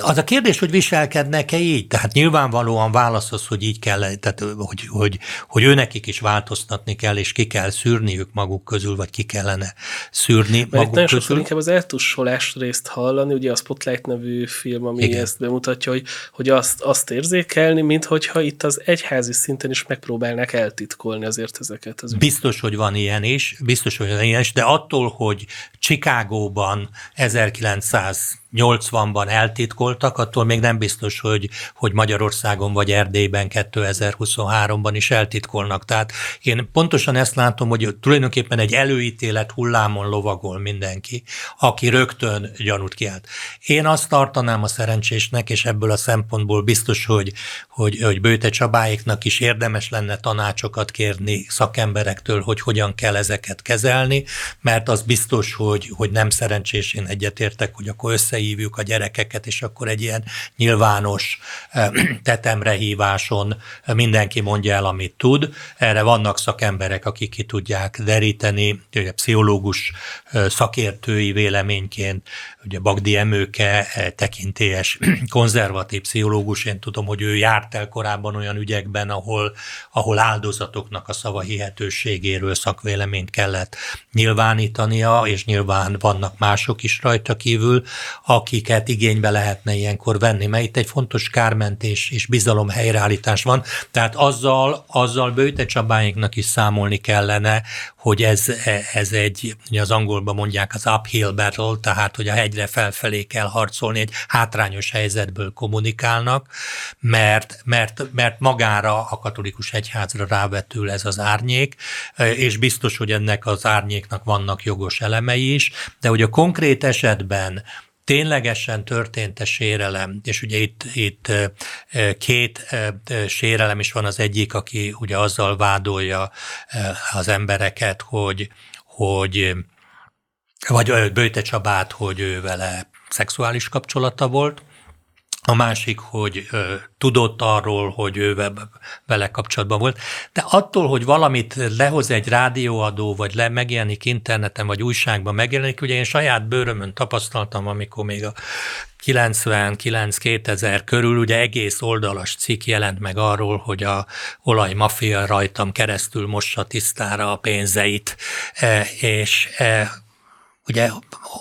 Az a kérdés, hogy viselkednek-e így? Tehát nyilvánvalóan válasz az, hogy így kell, tehát hogy, hogy, hogy őnekik is változtatni kell, és ki kell szűrniük maguk közül, vagy ki kellene szűrni Mert maguk nagyon közül. inkább az eltussolás részt hallani, ugye a Spotlight nevű film, ami Igen. ezt bemutatja, hogy, hogy azt, azt érzékelni, mint hogyha itt az egyházi szinten is megpróbálnak eltitkolni azért ezeket. Az biztos, hogy van ilyen is, biztos, hogy van ilyen is, de attól, hogy Chicagóban 1900 80-ban eltitkoltak, attól még nem biztos, hogy, hogy Magyarországon vagy Erdélyben 2023-ban is eltitkolnak. Tehát én pontosan ezt látom, hogy tulajdonképpen egy előítélet hullámon lovagol mindenki, aki rögtön gyanút kiált. Én azt tartanám a szerencsésnek, és ebből a szempontból biztos, hogy, hogy, hogy Bőte Csabáiknak is érdemes lenne tanácsokat kérni szakemberektől, hogy hogyan kell ezeket kezelni, mert az biztos, hogy, hogy nem szerencsés, én egyetértek, hogy akkor össze összehívjuk a gyerekeket, és akkor egy ilyen nyilvános eh, tetemre híváson mindenki mondja el, amit tud. Erre vannak szakemberek, akik ki tudják deríteni, ugye pszichológus eh, szakértői véleményként, ugye Bagdi Emőke eh, tekintélyes konzervatív pszichológus, én tudom, hogy ő járt el korábban olyan ügyekben, ahol, ahol áldozatoknak a szava hihetőségéről szakvéleményt kellett nyilvánítania, és nyilván vannak mások is rajta kívül, akiket igénybe lehetne ilyenkor venni, mert itt egy fontos kármentés és bizalom helyreállítás van, tehát azzal, azzal Bőte Csabáinknak is számolni kellene, hogy ez, ez egy, az angolban mondják az uphill battle, tehát hogy a hegyre felfelé kell harcolni, egy hátrányos helyzetből kommunikálnak, mert, mert, mert magára a katolikus egyházra rávetül ez az árnyék, és biztos, hogy ennek az árnyéknak vannak jogos elemei is, de hogy a konkrét esetben ténylegesen történt-e sérelem, és ugye itt, itt két sérelem is van, az egyik, aki ugye azzal vádolja az embereket, hogy, hogy vagy Bőte Csabát, hogy ő vele szexuális kapcsolata volt, a másik, hogy ö, tudott arról, hogy ő vele kapcsolatban volt. De attól, hogy valamit lehoz egy rádióadó, vagy le megjelenik interneten, vagy újságban megjelenik, ugye én saját bőrömön tapasztaltam, amikor még a 99-2000 körül ugye egész oldalas cikk jelent meg arról, hogy a olajmafia rajtam keresztül mossa tisztára a pénzeit, e, és e, ugye,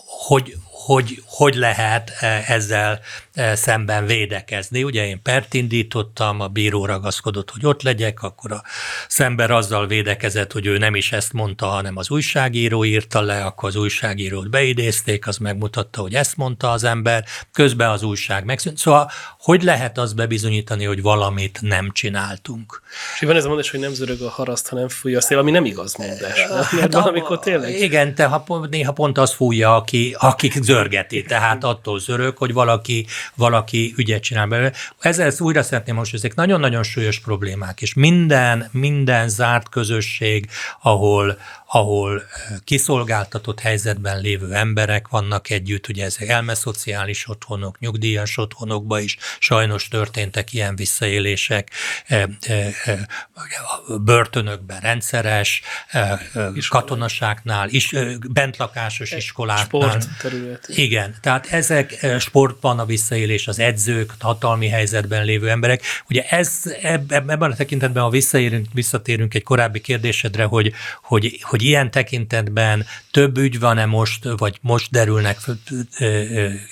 hogy, hogy, hogy lehet eh, ezzel eh, szemben védekezni. Ugye én pert indítottam, a bíró ragaszkodott, hogy ott legyek, akkor a szember azzal védekezett, hogy ő nem is ezt mondta, hanem az újságíró írta le, akkor az újságírót beidézték, az megmutatta, hogy ezt mondta az ember, közben az újság megszűnt. Szóval hogy lehet azt bebizonyítani, hogy valamit nem csináltunk? És van ez a mondás, hogy nem zörög a haraszt, hanem fújja a szél, ami nem igaz mondás. Hát, Mert valamikor tényleg... Igen, te néha pont az fújja, aki, aki zörgeti, tehát attól zörög, hogy valaki, valaki ügyet csinál belőle. Ezzel ezt újra szeretném most, ezek nagyon-nagyon súlyos problémák, és minden, minden zárt közösség, ahol, ahol kiszolgáltatott helyzetben lévő emberek vannak együtt, ugye ezek elmeszociális otthonok, nyugdíjas otthonokba is sajnos történtek ilyen visszaélések, börtönökben rendszeres, katonaságnál, is, bentlakásos iskoláknál. Terület. Igen, tehát ezek sportban a visszaélés, az edzők, hatalmi helyzetben lévő emberek. Ugye ez, ebben a tekintetben, ha visszaérünk, visszatérünk egy korábbi kérdésedre, hogy, hogy, hogy ilyen tekintetben több ügy van-e most, vagy most derülnek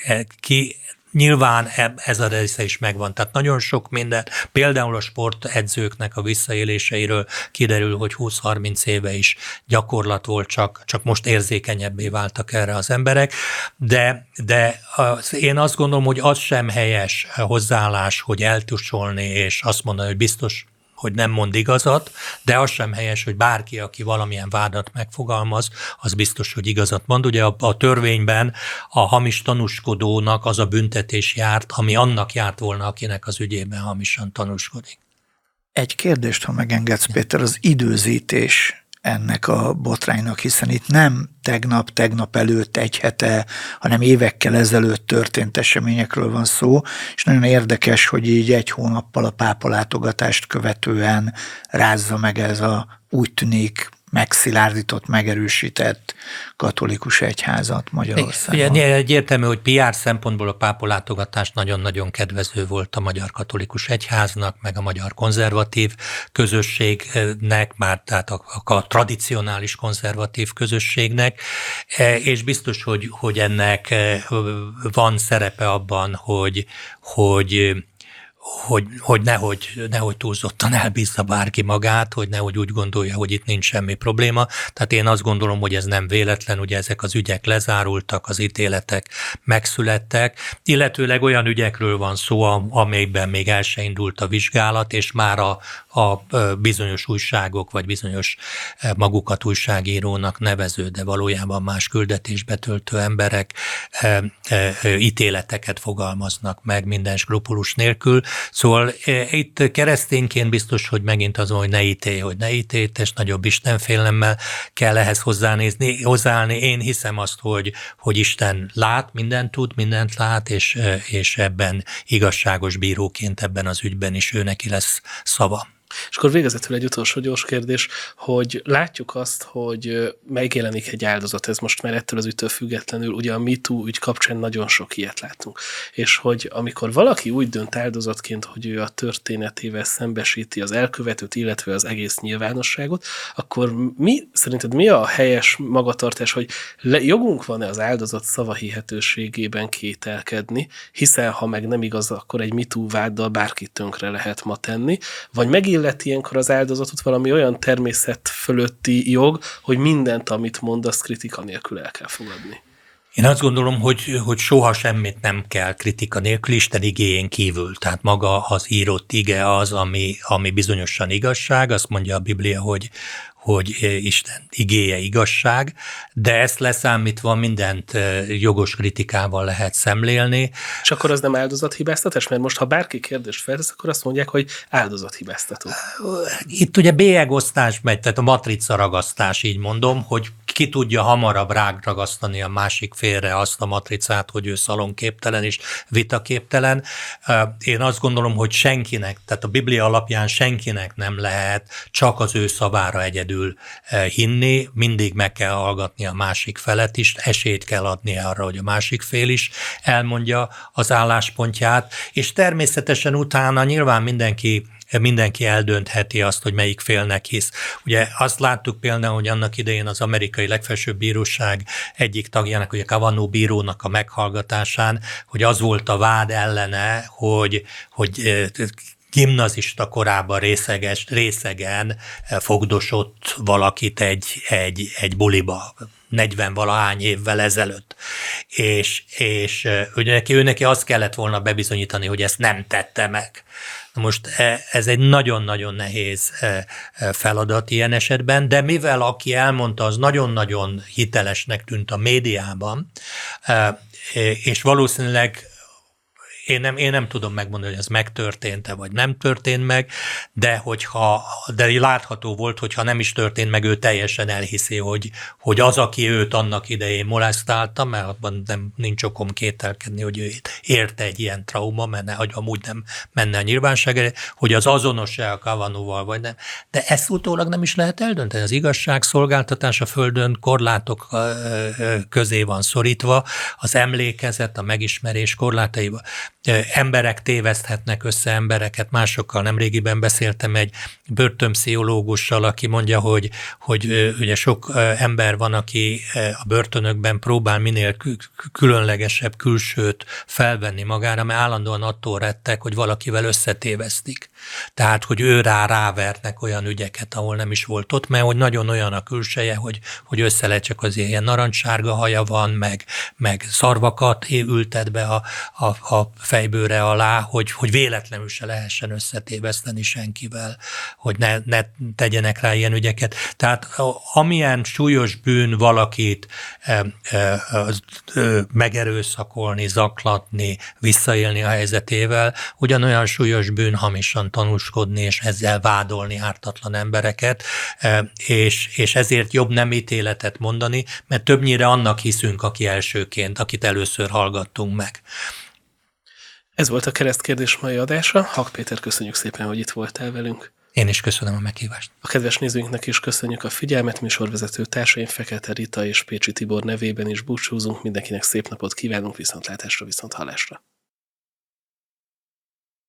e, ki, Nyilván ez a része is megvan. Tehát nagyon sok minden, például a sportedzőknek a visszaéléseiről kiderül, hogy 20-30 éve is gyakorlat volt, csak, csak most érzékenyebbé váltak erre az emberek. De, de az, én azt gondolom, hogy az sem helyes hozzáállás, hogy eltusolni és azt mondani, hogy biztos hogy nem mond igazat, de az sem helyes, hogy bárki, aki valamilyen vádat megfogalmaz, az biztos, hogy igazat mond. Ugye a, a törvényben a hamis tanúskodónak az a büntetés járt, ami annak járt volna, akinek az ügyében hamisan tanúskodik. Egy kérdést, ha megengedsz, Péter, az időzítés ennek a botránynak, hiszen itt nem tegnap, tegnap előtt, egy hete, hanem évekkel ezelőtt történt eseményekről van szó, és nagyon érdekes, hogy így egy hónappal a pápa látogatást követően rázza meg ez a úgy tűnik megszilárdított, megerősített katolikus egyházat Magyarországon. Ugye egyértelmű, hogy PR szempontból a pápa látogatás nagyon-nagyon kedvező volt a magyar katolikus egyháznak, meg a magyar konzervatív közösségnek, már tehát a, a, a tradicionális konzervatív közösségnek, e, és biztos, hogy, hogy ennek e, van szerepe abban, hogy, hogy hogy, hogy nehogy, nehogy túlzottan elbízza bárki magát, hogy nehogy úgy gondolja, hogy itt nincs semmi probléma. Tehát én azt gondolom, hogy ez nem véletlen, ugye ezek az ügyek lezárultak, az ítéletek megszülettek, illetőleg olyan ügyekről van szó, amelyben még el se indult a vizsgálat, és már a, a bizonyos újságok, vagy bizonyos magukat újságírónak nevező, de valójában más küldetésbe töltő emberek ítéleteket fogalmaznak meg minden skrupulus nélkül. Szóval itt keresztényként biztos, hogy megint az, hogy ne ítélj, hogy ne ítélj, és nagyobb istenfélemmel kell ehhez hozzánézni, hozzáállni. Én hiszem azt, hogy, hogy Isten lát, mindent tud, mindent lát, és, és ebben igazságos bíróként ebben az ügyben is ő neki lesz szava. És akkor végezetül egy utolsó gyors kérdés, hogy látjuk azt, hogy megjelenik egy áldozat, ez most már ettől az ütől függetlenül, ugye a MeToo ügy kapcsán nagyon sok ilyet látunk. És hogy amikor valaki úgy dönt áldozatként, hogy ő a történetével szembesíti az elkövetőt, illetve az egész nyilvánosságot, akkor mi, szerinted mi a helyes magatartás, hogy le, jogunk van-e az áldozat szavahihetőségében kételkedni, hiszen ha meg nem igaz, akkor egy MeToo váddal bárkit tönkre lehet ma tenni, vagy megint illet ilyenkor az áldozatot valami olyan természet fölötti jog, hogy mindent, amit mond, azt kritika nélkül el kell fogadni. Én azt gondolom, hogy, hogy soha semmit nem kell kritika nélkül, Isten igéjén kívül. Tehát maga az írott ige az, ami, ami bizonyosan igazság. Azt mondja a Biblia, hogy, hogy Isten igéje igazság, de ezt leszámítva mindent jogos kritikával lehet szemlélni. És akkor az nem áldozathibáztatás? Mert most, ha bárki kérdést feltesz, akkor azt mondják, hogy áldozathibáztató. Itt ugye bélyegosztás megy, tehát a matrica ragasztás, így mondom, hogy ki tudja hamarabb rágragasztani a másik félre azt a matricát, hogy ő szalonképtelen és vitaképtelen. Én azt gondolom, hogy senkinek, tehát a Biblia alapján senkinek nem lehet csak az ő szavára egyedül hinni, mindig meg kell hallgatni a másik felet is, esélyt kell adni arra, hogy a másik fél is elmondja az álláspontját, és természetesen utána nyilván mindenki mindenki eldöntheti azt, hogy melyik félnek hisz. Ugye azt láttuk például, hogy annak idején az amerikai legfelsőbb bíróság egyik tagjának, ugye Kavanaugh bírónak a meghallgatásán, hogy az volt a vád ellene, hogy, hogy gimnazista korában részeges, részegen fogdosott valakit egy, egy, egy buliba, 40 valahány évvel ezelőtt. És, és ugye neki, ő neki azt kellett volna bebizonyítani, hogy ezt nem tette meg. Most e, ez egy nagyon-nagyon nehéz e, e, feladat ilyen esetben, de mivel aki elmondta, az nagyon-nagyon hitelesnek tűnt a médiában, és valószínűleg én nem, én nem tudom megmondani, hogy ez megtörtént-e, vagy nem történt meg, de hogyha, de látható volt, hogyha nem is történt meg, ő teljesen elhiszi, hogy, hogy az, aki őt annak idején molesztálta, mert abban nem, nincs okom kételkedni, hogy ő érte egy ilyen trauma, mert hogy amúgy nem menne a nyilvánosság hogy az azonos-e a Kavanóval, vagy nem. De ezt utólag nem is lehet eldönteni. Az igazságszolgáltatás a Földön korlátok közé van szorítva, az emlékezet, a megismerés korlátaiba emberek téveszthetnek össze embereket másokkal. Nemrégiben beszéltem egy börtönpszichológussal, aki mondja, hogy, hogy ugye sok ember van, aki a börtönökben próbál minél különlegesebb külsőt felvenni magára, mert állandóan attól rettek, hogy valakivel összetévesztik. Tehát, hogy ő rá rávernek olyan ügyeket, ahol nem is volt ott, mert hogy nagyon olyan a külseje, hogy, hogy össze lehet csak az ilyen narancssárga haja van, meg, meg szarvakat ültet be a, a, a fejbőre alá, hogy, hogy véletlenül se lehessen összetéveszteni senkivel, hogy ne, ne tegyenek rá ilyen ügyeket. Tehát amilyen súlyos bűn valakit e, e, e, megerőszakolni, zaklatni, visszaélni a helyzetével, ugyanolyan súlyos bűn hamisan tanúskodni, és ezzel vádolni ártatlan embereket, e, és, és ezért jobb nem ítéletet mondani, mert többnyire annak hiszünk, aki elsőként, akit először hallgattunk meg. Ez volt a keresztkérdés mai adása. Hak Péter, köszönjük szépen, hogy itt voltál velünk. Én is köszönöm a meghívást. A kedves nézőinknek is köszönjük a figyelmet, műsorvezető társaim Fekete Rita és Pécsi Tibor nevében is búcsúzunk. Mindenkinek szép napot kívánunk, viszontlátásra, viszont hallásra.